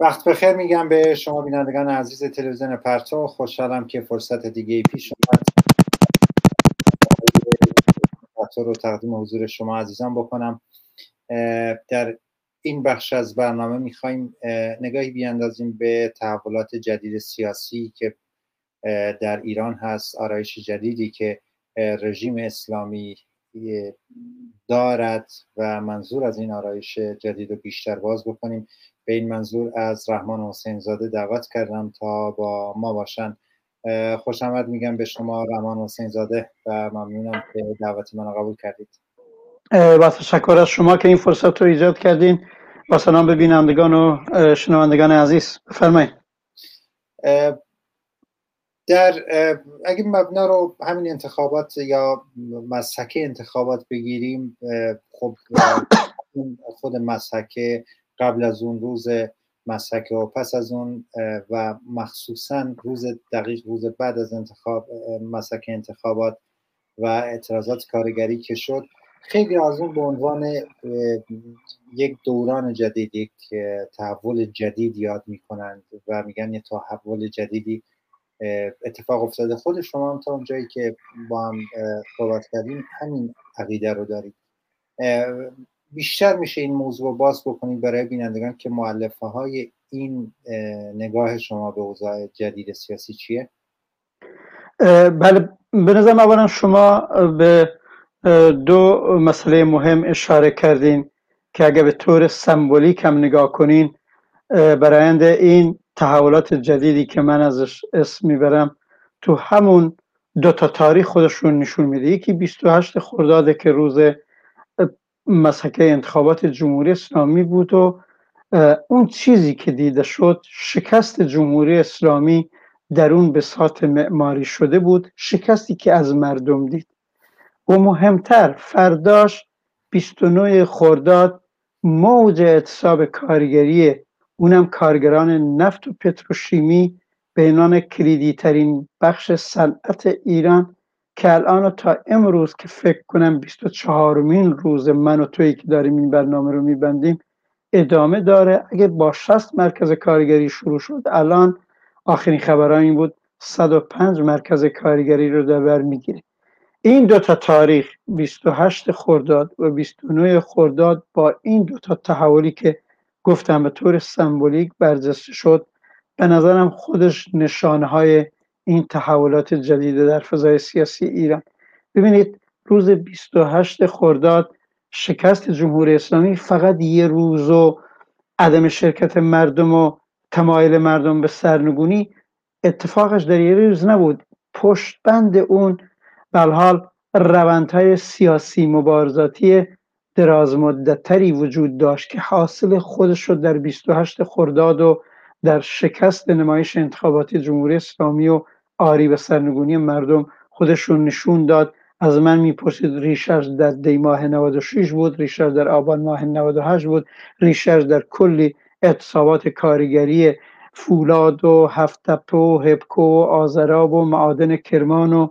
وقت بخیر میگم به شما بینندگان عزیز تلویزیون پرتو. خوشحالم که فرصت دیگه پیش اومد. رو تقدیم حضور شما عزیزان بکنم. در این بخش از برنامه می‌خوایم نگاهی بیاندازیم به تحولات جدید سیاسی که در ایران هست آرایش جدیدی که رژیم اسلامی دارد و منظور از این آرایش جدید رو بیشتر باز بکنیم. به این منظور از رحمان حسین زاده دعوت کردم تا با ما باشن. خوش آمد میگم به شما رحمان حسین زاده و ممنونم که دعوت من قبول کردید. با تشکر از شما که این فرصت رو ایجاد کردین. با سلام به بینندگان و شنوندگان عزیز. بفرمایید. در اگه مبنا رو همین انتخابات یا مسحکه انتخابات بگیریم خب خود مسحکه قبل از اون روز مسحکه و پس از اون و مخصوصا روز دقیق روز بعد از انتخاب مسحکه انتخابات و اعتراضات کارگری که شد. خیلی از اون به عنوان یک دوران جدید یک تحول جدید یاد می‌کنند و میگن یه تحول جدیدی اتفاق افتاده. خود شما هم تا اونجایی که با هم صحبت کردیم همین عقیده رو دارید. بیشتر میشه این موضوع باز بکنید برای بینندگان که معلفه های این نگاه شما به اوضاع جدید سیاسی چیه؟ بله به نظرم اولا شما به دو مسئله مهم اشاره کردین که اگر به طور سمبولیک هم نگاه کنین برایند این تحولات جدیدی که من ازش اسم می‌برم تو همون دو تا تاریخ خودشون نشون میده یکی 28 خرداده که روز مسحکه انتخابات جمهوری اسلامی بود و اون چیزی که دیده شد شکست جمهوری اسلامی در اون بساط معماری شده بود شکستی که از مردم دید. و مهمتر فرداش 29 خرداد موج اعتصاب کارگری اونم کارگران نفت و پتروشیمی به عنوان کلیدی ترین بخش صنعت ایران که الان تا امروز که فکر کنم 24 مین روز من و تویی که داریم این برنامه رو میبندیم ادامه داره. اگه با 60 مرکز کارگری شروع شد الان آخرین خبرها این بود 105 مرکز کارگری رو در بر می‌گیره. این دوتا تاریخ 28 خرداد و 29 خرداد با این دوتا تحولی که گفتم به طور سمبولیک برجسته شد به نظرم خودش نشانه های این تحولات جدید در فضای سیاسی ایران. ببینید روز 28 خرداد شکست جمهوری اسلامی فقط یه روز و عدم شرکت مردم و تمایل مردم به سرنگونی اتفاقش در یه روز نبود. پشت بند اون حال روندهای سیاسی مبارزاتی دراز مدتری وجود داشت که حاصل خودش رو در 28 خرداد و در شکست نمایش انتخاباتی جمهوری اسلامی و آری و سرنگونی مردم خودشون نشون داد. از من می‌پرسید ریشش در دی ماه 96 بود ریشش در آبان ماه 98 بود. ریشش در کلی اعتصابات کارگری فولاد و هفتپ و هبکو و آزراب و معادن کرمان و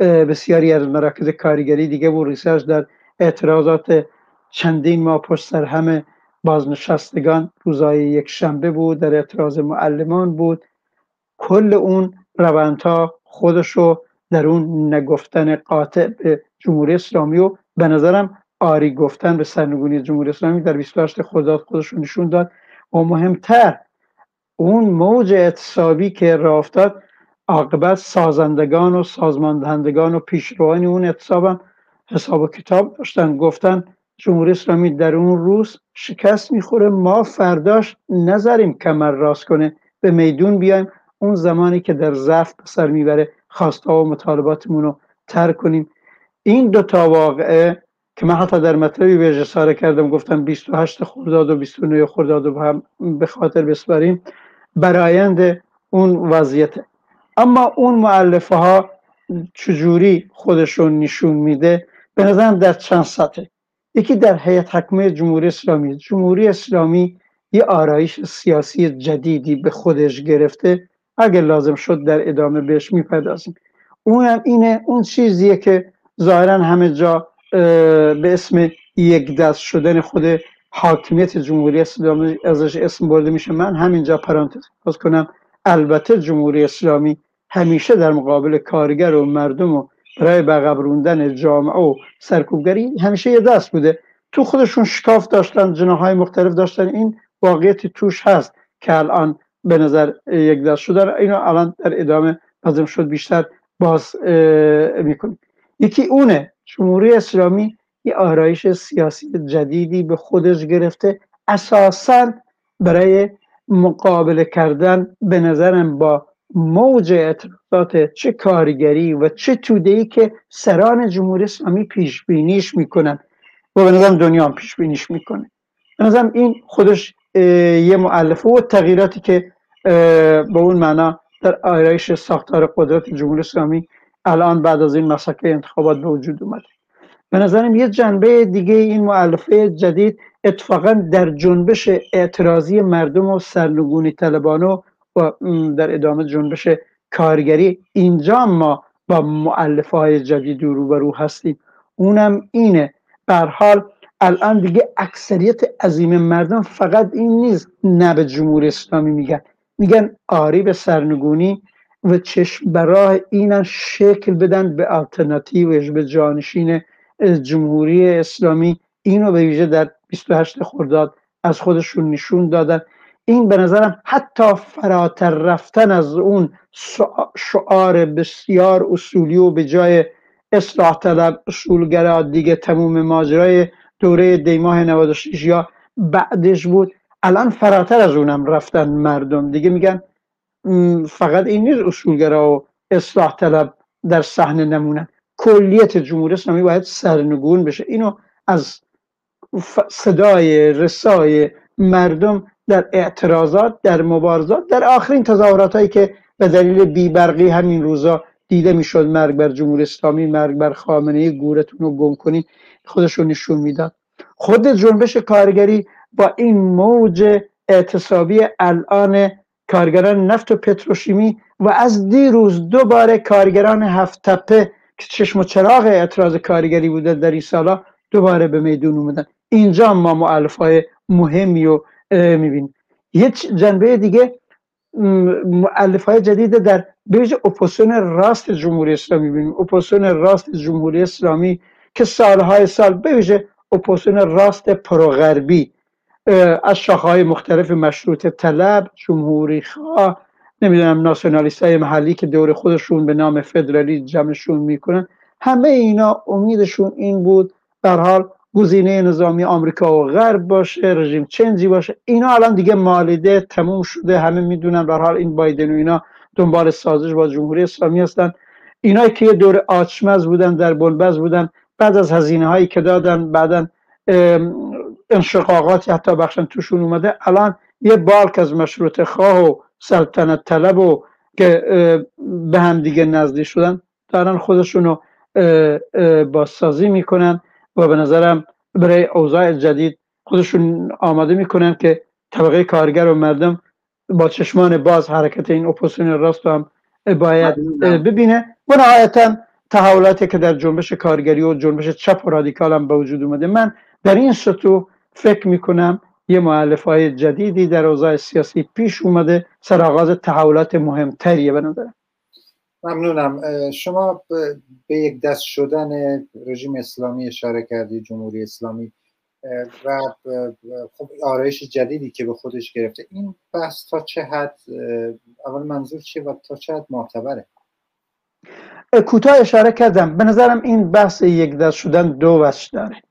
بسیاری از مراکز کارگری دیگه بود. ریشش در اعتراضات چندین ماه پشت سر همه بازنشستگان روزای یک شنبه بود در اعتراض معلمان بود. کل اون روندها خودشو در اون نگفتن قاطع به جمهوری اسلامی و به نظرم آری گفتن به سرنگونی جمهوری اسلامی در 28 خرداد خودشون نشون داد. و مهمتر اون موج اعتصابی که راه افتاد عاقبت سازندگان و سازماندهندگان و پیشروان اون اعتصابم حساب و کتاب داشتن گفتن جمهوری اسلامی در اون روز شکست می‌خوره ما فرداش نذاریم کمر راست کنه به میدون بیایم. اون زمانی که در ضعف سر می‌بره خواسته و مطالباتمون رو ترک کنیم. این دو تا واقعه که من حتی در مطلبی به اشاره کردم گفتم 28 خرداد و 29 خرداد رو هم به خاطر بسپاریم برایند اون وضعیت اما اون معلفه ها چجوری خودشون نشون میده؟ به نظرم در چند سطح. یکی در هیئت حکمه جمهوری اسلامی. جمهوری اسلامی یه آرایش سیاسی جدیدی به خودش گرفته. اگر لازم شد در ادامه بهش می‌پردازیم. اونم اینه اون چیزیه که ظاهرا همه جا به اسم یک دست شدن خود حاکمیت جمهوری اسلامی ازش اسم برده میشه. من همینجا پرانتز باز کنم. البته جمهوری اسلامی همیشه در مقابل کارگر و مردم و برای بقبروندن جامعه و سرکوبگری همیشه یه دست بوده. تو خودشون شکاف داشتن جناهای مختلف داشتن. این واقعیتی توش هست که الان به نظر یک دست شده اینو الان در ادامه لازم شد بیشتر باز می‌کنیم. یکی اونه جمهوری اسلامی یه آرایش سیاسی جدیدی به خودش گرفته. اساسا برای مقابله کردن به نظرم با موج اعتراضات چه کارگری و چه توده که سران جمهوری اسلامی پیش بینیش می‌کنن و به نظرم دنیا هم پیش بینیش می‌کنه. به نظرم این خودش یه معلفه و تغییراتی که به اون معنا در آرایش ساختار قدرت جمهوری اسلامی الان بعد از این مسکه انتخابات به وجود اومده. به نظرم یه جنبه دیگه این معلفه جدید اتفاقا در جنبش اعتراضی مردم و سرنگونی طلبانو و در ادامه جنبش کارگری اینجا ما با معلفه های جدید روبرو هستیم. اونم اینه. بر حال الان دیگه اکثریت عظیم مردم فقط این نیست نه به جمهوری اسلامی میگن. میگن آری به سرنگونی و چشم برای اینن شکل بدن به آلترناتیوش به جانشین جمهوری اسلامی. اینو به ویژه در 28 خرداد از خودشون نشون دادن. این به نظرم حتی فراتر رفتن از اون شعار بسیار اصولی و به جای اصلاح طلب اصولگرا دیگه تموم ماجرای دوره دیماه 96 یا بعدش بود. الان فراتر از اونم رفتن مردم. دیگه میگن فقط این نیست اصولگرا و اصلاح طلب در صحنه نمونن. کلیت جمهوری اسلامی باید سرنگون بشه. اینو از صدای رسای مردم در اعتراضات در مبارزات در آخرین تظاهرات هایی که به دلیل بیبرقی همین روزا دیده می‌شد. مرگ بر جمهوری اسلامی مرگ بر خامنه گورتون رو گم کنین. خودشون نشون می‌داد خود جنبش کارگری با این موج اعتصابی الان کارگران نفت و پتروشیمی و از دیروز دوباره کارگران هفت تپه که چشم و چراغ اعتراض کارگری بوده در این سالا دوباره به میدون اومدن. اینجا ما مولفه های مهمی رو می‌بینیم. یه جنبه دیگه مولفه های جدید در بیج اپوزیسیون راست جمهوری اسلامی. بینیم اپوزیسیون راست جمهوری اسلامی که سالهای سال به اپوزیسیون راست پروغربی از شاخه مختلف مشروطه طلب جمهوری خواه نمی‌دونم ناسیونالیست های محلی که دور خودشون به نام فدرالی جمعشون می‌کنن. همه اینا امیدشون این بود در حال گزینه نظامی آمریکا و غرب باشه regime change ی باشه. اینا الان دیگه مالیده تموم شده همه می‌دونن. در حال این بایدن و اینا دنبال سازش با جمهوری اسلامی هستن. اینا که یه دور آچمز بودن در بلبز بودن بعد از هزینه هایی که دادن بعدا انشقاقاتی حتی بخشن توشون اومده. الان یه بالک از مشروط خواه و سلطنت طلب و که به هم دیگه نزدیک شدن دارن خودشونو بازسازی می‌کنن و به نظرم برای اوضاع جدید خودشون آماده می‌کنن که طبقه کارگر و مردم با چشمان باز حرکت این اپوزیسیون راست هم باید ببینه. و نهایتا تحولاتی که در جنبش کارگری و جنبش چپ و رادیکال هم به وجود اومده. من در این سطوح فکر می‌کنم یه مولفه های جدیدی در اوضاع سیاسی پیش اومده سرآغاز تحولات مهمتریه به ممنونم. شما به یک دست شدن رژیم اسلامی اشاره کردی جمهوری اسلامی و خب آرایش جدیدی که به خودش گرفته. این بحث تا چه حد اول منظور چیه و تا چه حد معتبره؟ کوتاه اشاره کردم. به نظرم این بحث یک دست شدن دو وجه داره.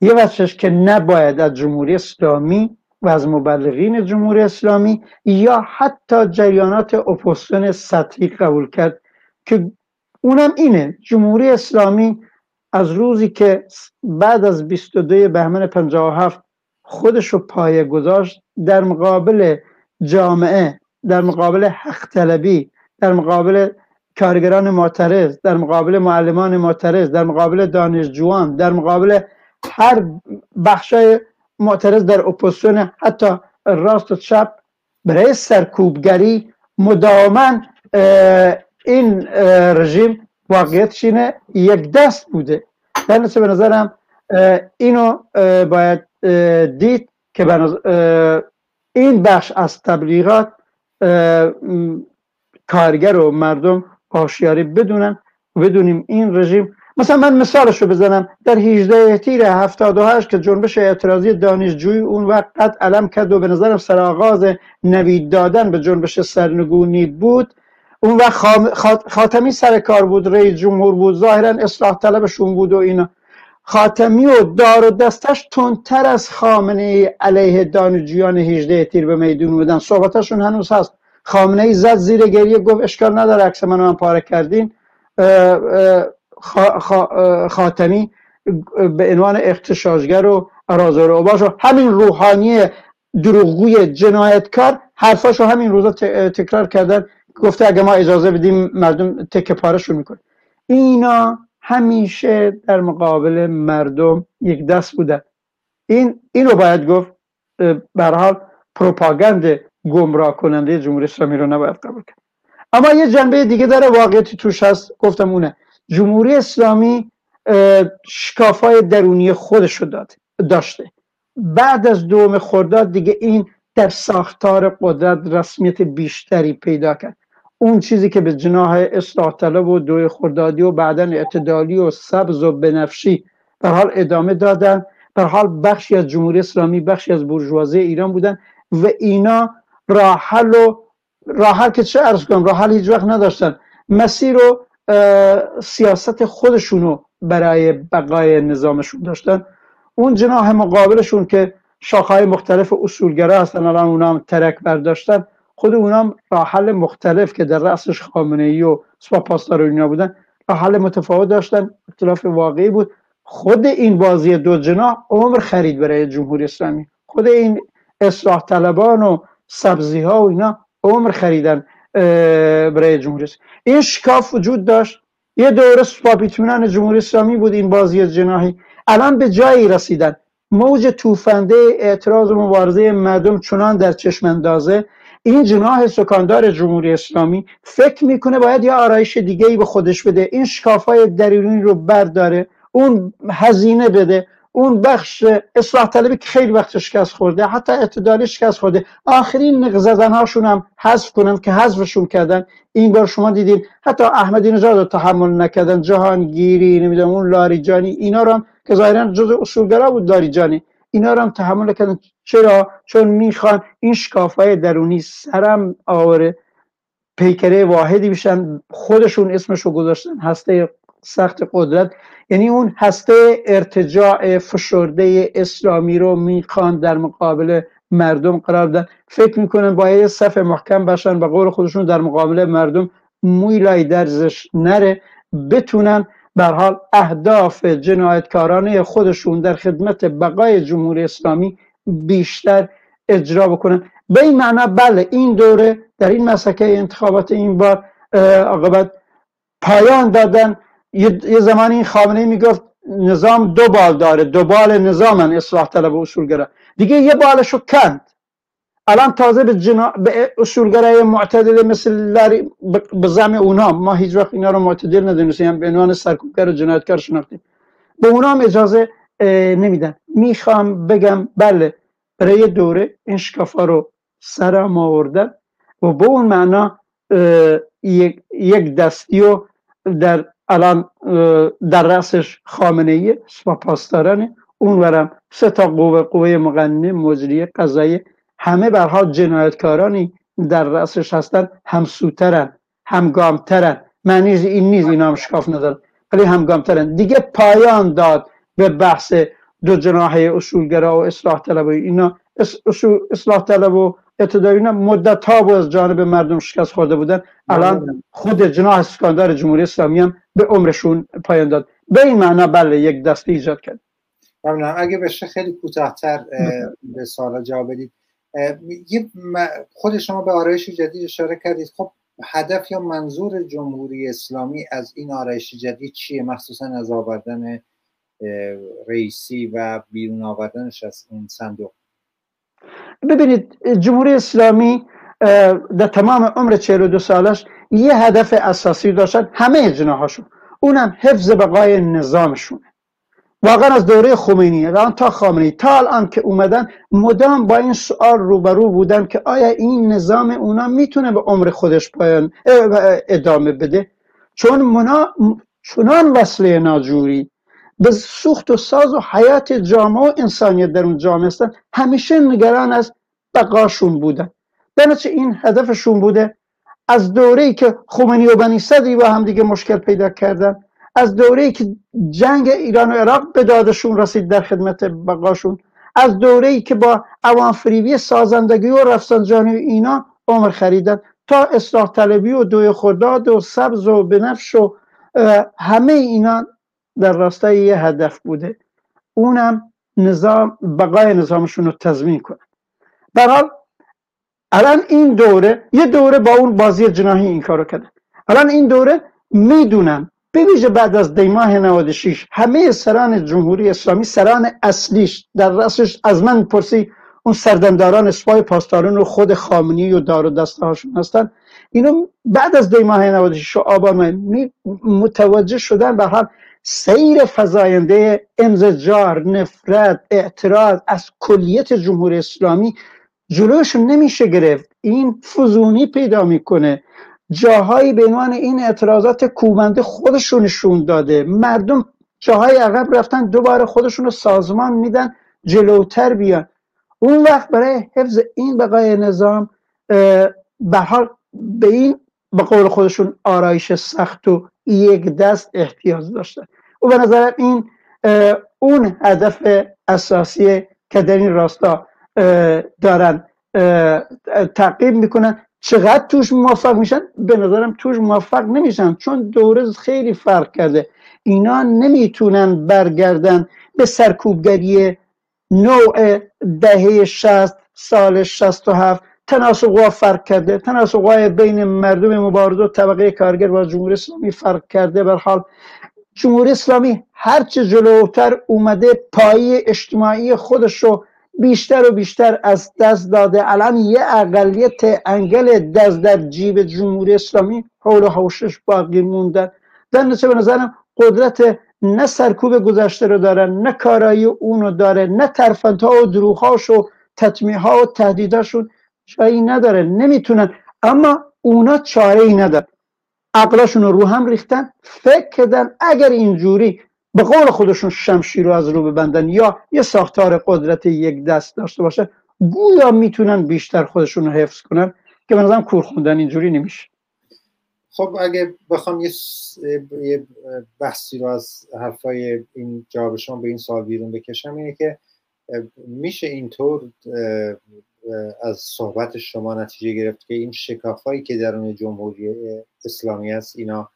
یه وجهش که نباید از جمهوری اسلامی و از مبلغین جمهوری اسلامی یا حتی جریانات اپوزیسیون سطحی قبول کرد که اونم اینه. جمهوری اسلامی از روزی که بعد از 22 بهمن 57 خودش رو پایه گذاشت در مقابل جامعه در مقابل حق طلبی در مقابل کارگران معترض در مقابل معلمان معترض در مقابل دانشجویان در مقابل هر بخشای معترض در اپوزیسیون حتی راست و چپ برای سرکوبگری مداوما این رژیم واقعیتش اینه یک دست بوده. در به نظرم اینو باید دید که این بخش از تبلیغات کارگر و مردم آشیاری بدونن و بدونیم این رژیم. مثلا من مثالش رو بزنم. در 18 تیر 78 که جنبش اعتراضی دانشجویی اون وقت قد علم کرد و به نظرم سرآغاز نوید دادن به جنبش سرنگونی بود اون وقت خاتمی سر کار بود رئیس جمهور بود ظاهرا اصلاح طلبشون بود و اینا. خاتمی و دار و دستش تندتر از خامنه علیه دانشجویان 18 تیر به میدون بودن. صحبتشون هنوز هست. خامنه ای زد زیر گریه گفت اشکال نداره عکس من من پاره کردین. خاتمی به عنوان اختشاشگر و رازور و باش همین روحانی دروغگوی جنایتکار حرفاشو همین روزا تکرار کردن. گفته اگه ما اجازه بدیم مردم تکه پارشون می‌کنه. اینا همیشه در مقابل مردم یک دست بودن. این اینو باید گفت به حال پروپاگاند گمراه کننده جمهوری اسلامی رو نباید قبول کرد. اما یه جنبه دیگه داره واقعیتی توش هست گفتم اونه جمهوری اسلامی شکافای درونی خودش رو داشته. بعد از دوم خرداد دیگه این در ساختار قدرت رسمیت بیشتری پیدا کرد. اون چیزی که به جناح اصلاح طلب و دوی خردادی و بعدا اعتدالی و سبز و بنفشی در حال ادامه دادن. در حال بخشی از جمهوری اسلامی بخشی از برجوازی ایران بودن و اینا راحل و راحل که چه ارز کنم؟ راحل هیچ وقت نداشتن. مسیر و سیاست خودشونو برای بقای نظامشون داشتن. اون جناح مقابلشون که شاخهای مختلف اصولگرا هستن الان اونا هم ترک برداشتن خود اونام راحل مختلف که در رأسش خامنه ای و سپا و اینا بودن راحل متفاوت داشتن اختلاف واقعی بود. خود این بازی دو جناح عمر خرید برای جمهوری اسلامی. خود این اصلاح طلبان و سبزی ها و اینا عمر خریدن برای جمهوری این شکاف وجود داشت. یه دوره سپاپیتونان جمهوری اسلامی بود این بازی جناحی. الان به جایی رسیدن. موج توفنده اعتراض و مبارزه مردم چنان در چشم اندازه. این جناح سکاندار جمهوری اسلامی فکر می‌کنه باید یه آرایش دیگه ای به خودش بده. این شکافای درونی رو برداره. اون هزینه بده. اون بخش اصلاح طلبی که خیلی وقت شکست خورده حتی اعتدالی شکست خورده. آخرین نقزدن هاشون هم حذف کنن که حذفشون کردن. این بار شما دیدین حتی احمدی نژاد رو تحمل نکردن. جهانگیری نمی‌دونم اون لاریجانی اینا رو هم که ظاهرا جز اصولگرا بود لاریجانی. اینا رو هم تحمل نکردن. چرا؟ چون می‌خوان این شکافای درونی سرم آوره. پیکره واحدی بشن خودشون اسمشو گذاشتن. هسته سخت قدرت. یعنی اون هسته ارتجاع فشرده اسلامی رو می‌خوان در مقابل مردم قرار بدن. فکر می‌کنن باید صف محکم باشن به قول خودشون در مقابل مردم موی لای درزش نره. بتونن بر حال اهداف جنایتکارانه خودشون در خدمت بقای جمهوری اسلامی بیشتر اجرا بکنن. به این معنا بله این دوره در این مسکه انتخابات این بار عاقبت پایان دادن. یه زمانی این خامنه می‌گفت نظام دو بال داره دو بال نظامن اصلاح طلب و اصولگرا. دیگه یه بالشو کند. الان تازه به, جنا... به اصولگرای معتدل مثل لاری به زم اونا. ما هیچ وقت اینا رو معتدل ندونستیم به عنوان سرکوبگر و جنایتکار شناختیم. به اونا هم اجازه نمیدن. می‌خوام بگم بله برای یه دوره این شکافا رو سرم آوردن و به اون معنا یک دستی و در الان در رأسش خامنه ای پاسدارانه اونورم. سه تا قوه قوه مقننه مجریه قضایی همه بر حال جنایتکارانی در رأسش هستن همسوترن همگامترن معنی این نیز اینا هم شکاف ندارن ولی همگامترن دیگه پایان داد به بحث دو جناح اصولگرا و اصلاح طلب و اینا اصلاح طلب و اعتدالی اینا مدت ها بود از جانب مردم شکست خورده بودن. الان خود جناح اسکاندار جمهوری اسلامی هم به عمرشون پایان داد. به این معنا بله یک دسته ایجاد کرد. ممنونم اگه بشه خیلی کوتاهتر به سوالا جواب بدید. خود شما به آرایش جدید اشاره کردید. خب هدف یا منظور جمهوری اسلامی از این آرایش جدید چیه؟ مخصوصا از آوردن رئیسی و بیرون آوردنش از این صندوق. ببینید جمهوری اسلامی در تمام عمر 42 سالش یه هدف اساسی داشتن همه جناهاشون. اونم حفظ بقای نظامشونه واقعا از دوره خمینی الان تا خامنه‌ای. تا الان که اومدن مدام با این سوال روبرو بودن که آیا این نظام اونا می‌تونه به عمر خودش پایان ادامه بده؟ چون منا چنان وصله ناجوری به سوخت و ساز و حیات جامعه و انسانیت در اون جامعه هستن. همیشه نگران از بقاشون بودن. چه این هدفشون بوده از دوره ای که خمینی و بنی صدری با هم دیگه مشکل پیدا کردن از دوره ای که جنگ ایران و عراق به دادشون رسید در خدمت بقاشون از دوره ای که با عوام فریبی سازندگی و رفسنجانی و اینا عمر خریدن. تا اصلاح طلبی و دوی خداد و سبز و بنفش و همه اینا در راستای یه هدف بوده. اونم نظام بقای نظامشون رو تضمین کنه. برحال الان این دوره یه دوره با اون بازی جناهی این کارو کرده. الان این دوره می‌دونم به ویژه بعد از دیماه 96 همه سران جمهوری اسلامی سران اصلیش در رأسش از من پرسی اون سردمداران اسپای پاسداران و خود خامنی و دار و دسته هاشون هستن. اینو بعد از دیماه 96 و آبان متوجه شدن. به حال سیر فضاینده انزجار نفرت اعتراض از کلیت جمهوری اسلامی جلوش نمیشه گرفت. این فزونی پیدا می‌کنه. جاهایی به عنوان این اعتراضات کوبنده خودشون نشون داده. مردم جاهای عقب رفتن دوباره خودشون رو سازمان میدن جلوتر بیان. اون وقت برای حفظ این بقای نظام به حال به این به قول خودشون آرایش سخت و یک دست احتیاج داشتن و به نظر این اون هدف اساسی که در این راستا دارن تعقیب می‌کنن چقدر توش موفق میشن؟ به نظرم توش موفق نمیشن چون دورز خیلی فرق کرده. اینا نمی‌تونن برگردن به سرکوبگری نوع دهه شست سال 67 تناسقها فرق کرده. تناسقهای بین مردم مبارز و طبقه کارگر و جمهوری اسلامی فرق کرده. بر حال جمهوری اسلامی هرچه جلوتر اومده پایی اجتماعی خودش رو بیشتر و بیشتر از دست داده. الان یه اقلیت انگل دست در جیب جمهوری اسلامی حول و حوشش باقی مونده. در نتیجه به نظرم قدرت نه سرکوب گذشته رو داره نه کارایی اونو داره نه ترفندها و دروخاش و تطمیها و تهدیداشون جایی نداره نمی‌تونن. اما اونا چاره ای ندارن. عقلاشون رو هم ریختن. فکر کردن اگر اینجوری به قول خودشون شمشیر رو از رو ببندن یا یه ساختار قدرت یک دست داشته باشه گویا می‌تونن بیشتر خودشون رو حفظ کنن که به نظرم کور خوندن اینجوری نمیشه. خب اگه بخوام یه, یه بحثی رو از حرفای این جواب شما به این سال بیرون بکشم اینه که میشه اینطور از صحبت شما نتیجه گرفت که این شکافایی که درون جمهوری اسلامی است اینا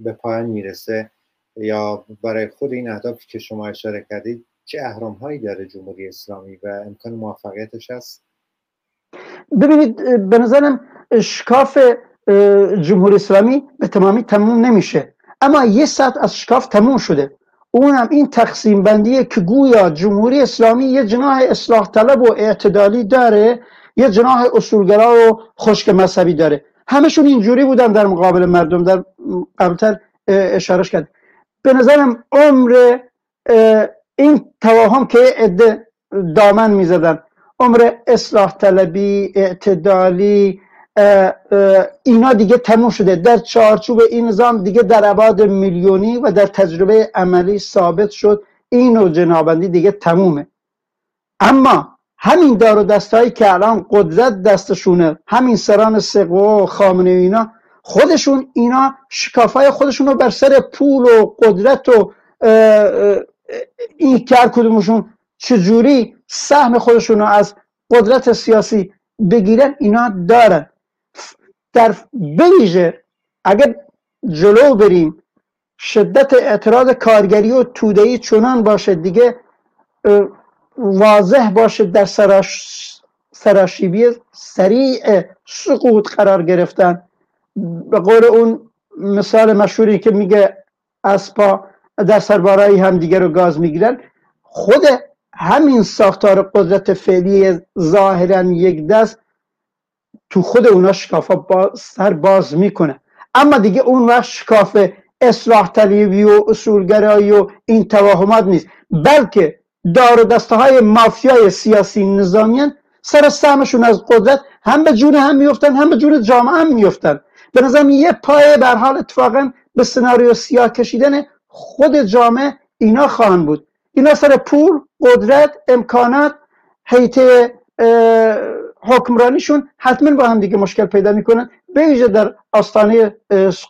به پایان می‌رسه؟ یا برای خود این اهدافی که شما اشاره کردید چه اهرام هایی داره جمهوری اسلامی و امکان موفقیتش هست؟ ببینید به نظرم شکاف جمهوری اسلامی به تمامی تموم نمیشه. اما یه سطح از شکاف تموم شده. اونم این تقسیم بندیه که گویا جمهوری اسلامی یه جناح اصلاح طلب و اعتدالی داره یه جناح اصولگرا و خشک مذهبی داره. همشون اینجوری بودن در مقابل مردم در قبلتر اشارش کرد. به نظرم عمر این توهم که عده دامن می‌زدن. عمر اصلاح طلبی اعتدالی اینا دیگه تموم شده. در چارچوب این نظام دیگه در عباد میلیونی و در تجربه عملی ثابت شد. این و جنابندی دیگه تمومه. اما همین دار و دستایی که الان قدرت دستشونه همین سران سقو و خامنه اینا خودشون اینا شکافای خودشون رو بر سر پول و قدرت و این که کدومشون چجوری سهم خودشون رو از قدرت سیاسی بگیرن اینا دارن. در بویژه اگر جلو بریم شدت اعتراض کارگری و تودهی چنان باشه دیگه واضح باشه در سراش سراشیبی سریع سقوط قرار گرفتن. به قول اون مثال مشهوری که میگه اسپا در سربارایی هم دیگه رو گاز می‌گیرن خود همین ساختار قدرت فعلی ظاهرا یک دست تو خود اونا شکافا با سر باز می‌کنه. اما دیگه اون وقت شکاف اصلاح طلیبی و اصولگرایی و این توهمات نیست. بلکه دار و دسته های مافیای سیاسی نظامیان سر سهمشون از قدرت هم به جون هم میفتن هم به جون جامعه هم میفتن به نظرم یه پایه بر حال اتفاقا به سناریو سیاه کشیدن خود جامعه اینا خواهند بود. اینا سر پول قدرت امکانات حیطه حکمرانیشون حتما با هم دیگه مشکل پیدا می‌کنن به ویژه در آستانه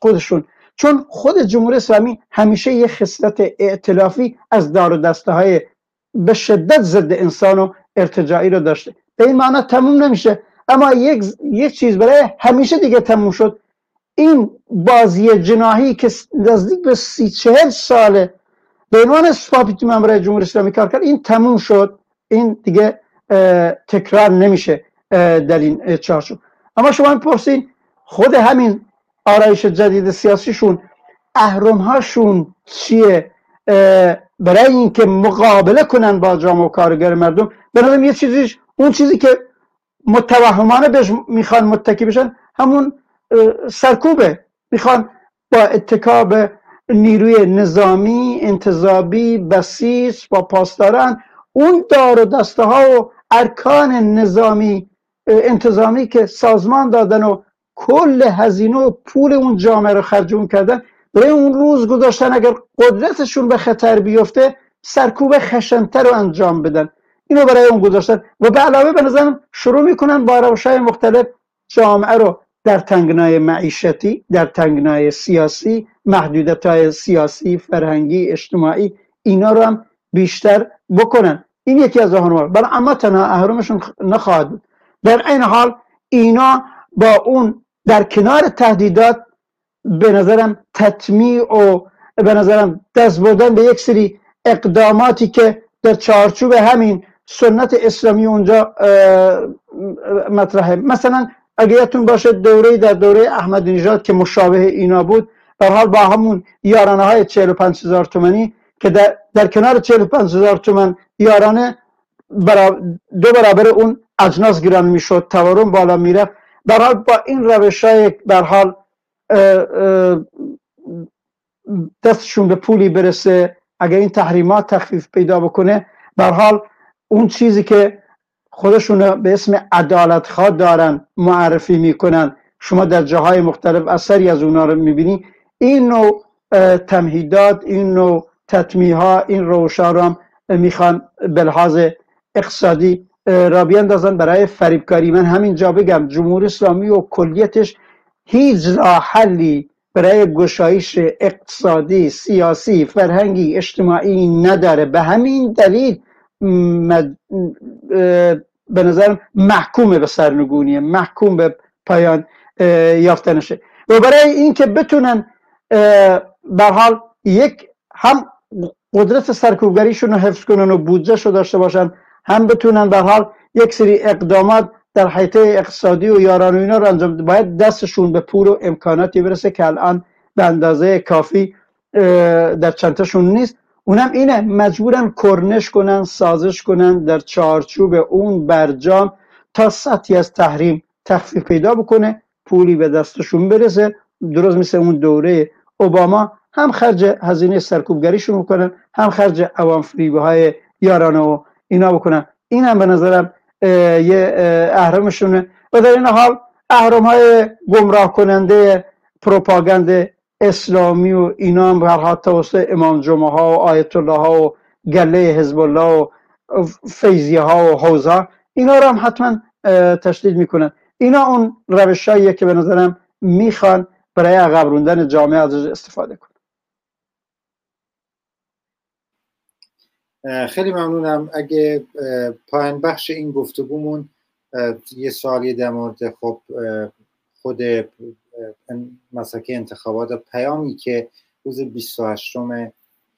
خودشون. چون خود جمهوری اسلامی همیشه یه خصلت ائتلافی از دار و دسته های به شدت ضد انسان و ارتجاعی رو داشته. به این معنی تموم نمیشه. اما یک, یک چیز برای همیشه دیگه تموم شد. این بازی جناهی که نزدیک به سی چهل ساله به عنوان سپاپیتی برای جمهوری اسلامی کار کرد این تموم شد. این دیگه تکرار نمیشه. در این چارچوب اما شما می‌پرسین خود همین آرایش جدید سیاسیشون اهرم هاشون چیه برای اینکه مقابله کنن با جامعه و کارگر مردم به یه چیزیش اون چیزی که متوهمانه بهش می‌خوان متکی بشن همون سرکوبه. می‌خوان با اتکاب نیروی نظامی انتظابی بسیس با پاسداران اون دار و دسته ها و ارکان نظامی انتظامی که سازمان دادن و کل هزینه و پول اون جامعه رو خرجون کردن برای اون روز گذاشتن اگر قدرتشون به خطر بیفته سرکوب خشنتر رو انجام بدن. اینو برای اون گذاشتن. و به علاوه به نظرم شروع می‌کنن با روشای مختلف جامعه رو در تنگنای معیشتی در تنگنای سیاسی محدودیت های سیاسی فرهنگی اجتماعی اینا رو هم بیشتر بکنن. این یکی از اهرام برای اما تنها اهرامشون نخواهد بود. در این حال اینا با اون در کنار تهدیدات به نظرم تطمیع و به نظرم دست بردن به یک سری اقداماتی که در چارچوب همین سنت اسلامی اونجا مطرحه. مثلا اگه یادتون باشه دوره در دوره احمد نژاد که مشابه اینا بود در حال با همون یارانه های 45 هزار تومنی که در, در کنار 45 هزار تومن یارانه دو برابر اون اجناس گران می‌شد تورم بالا می‌رفت. در حال با این روش های در حال دستشون به پولی برسه اگر این تحریمات تخفیف پیدا بکنه در حال اون چیزی که خودشون به اسم عدالت خواه دارن معرفی می‌کنن شما در جاهای مختلف اثری از اونا رو می‌بینی. این نوع تمهیدات این نوع تطمیه ها این روشا رو هم می‌خوان به لحاظ اقتصادی را بیاندازن برای فریبکاری. من همینجا بگم جمهوری اسلامی و کلیتش هیچ راه حلی برای گشایش اقتصادی سیاسی فرهنگی اجتماعی نداره. به همین دلیل به نظر محکوم به سرنگونیه محکوم به پایان یافتنشه. و برای اینکه بتونن به حال یک هم قدرت سرکوبگریشون رو حفظ کنن و بودجه رو داشته باشن هم بتونن به حال یک سری اقدامات در حیطه اقتصادی و یاران و اینا رو انجام باید دستشون به پول و امکاناتی برسه که الان به اندازه کافی در چنتشون نیست. اونم اینه مجبورن کرنش کنن سازش کنن در چارچوب اون برجام تا سطحی از تحریم تخفیف پیدا بکنه پولی به دستشون برسه. درست مثل اون دوره اوباما هم خرج هزینه سرکوبگریشون بکنن هم خرج عوام فریبه های یارانه و اینا بکنن. این هم به نظرم یه اهرامشونه و در این حال اهرام های گمراه کننده پروپاگند اسلامی و اینا هم برها توسط امام جمعه ها و آیت الله ها و گله حزب الله و فیضیه ها و حوزه اینا رو هم حتما تشدید می‌کنن. اینا اون روش که به نظرم می‌خوان برای عقب جامعه ازش استفاده کنن. خیلی ممنونم. اگه پایان بخش این گفتگومون یه سوالی در مورد خب خود مساکه انتخابات پیامی که روز 28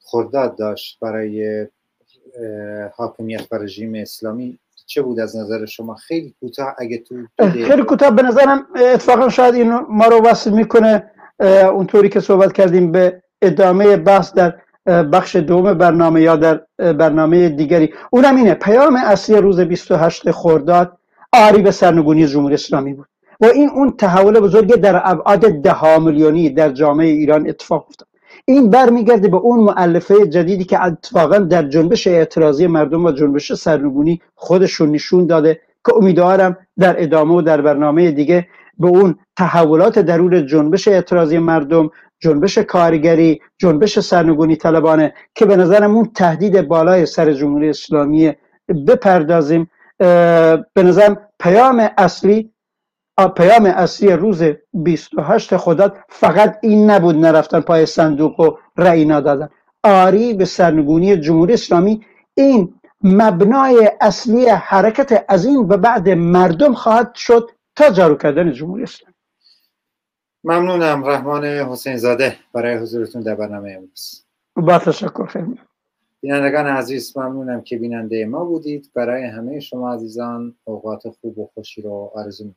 خرداد داشت برای حاکمیت و رژیم اسلامی چه بود از نظر شما؟ خیلی کوتاه اگه تو خیلی کوتاه. به نظرم اتفاقا شاید این ما رو وصل می‌کنه اونطوری که صحبت کردیم به ادامه بحث در بخش دوم برنامه یا در برنامه دیگری. اونم اینه پیام اصلی روز 28 خرداد آری به سرنگونی جمهوری اسلامی بود. و این اون تحول بزرگ در ابعاد ده میلیونی در جامعه ایران اتفاق افتاد. این برمیگرده به اون معلفه جدیدی که اتفاقا در جنبش اعتراضی مردم و جنبش سرنگونی خودشون نشون داده که امیدوارم در ادامه و در برنامه دیگه به اون تحولات درون جنبش اعتراضی مردم جنبش کارگری جنبش سرنگونی طلبانه که به نظرم اون تهدید بالای سر جمهوری اسلامی بپردازیم. به نظرم پیام اصلی پیام اصلی روز 28 خداد فقط این نبود نرفتن پای صندوق و رأی ندادن آری به سرنگونی جمهوری اسلامی این مبنای اصلی حرکت از این و بعد مردم خواهد شد تا جارو کردن جمهوری اسلامی. ممنونم رحمان حسین زاده برای حضورتون در برنامه امروز. با تشکر خیلی. بینندگان عزیز ممنونم که بیننده ما بودید. برای همه شما عزیزان اوقات خوب و خوشی رو آرزو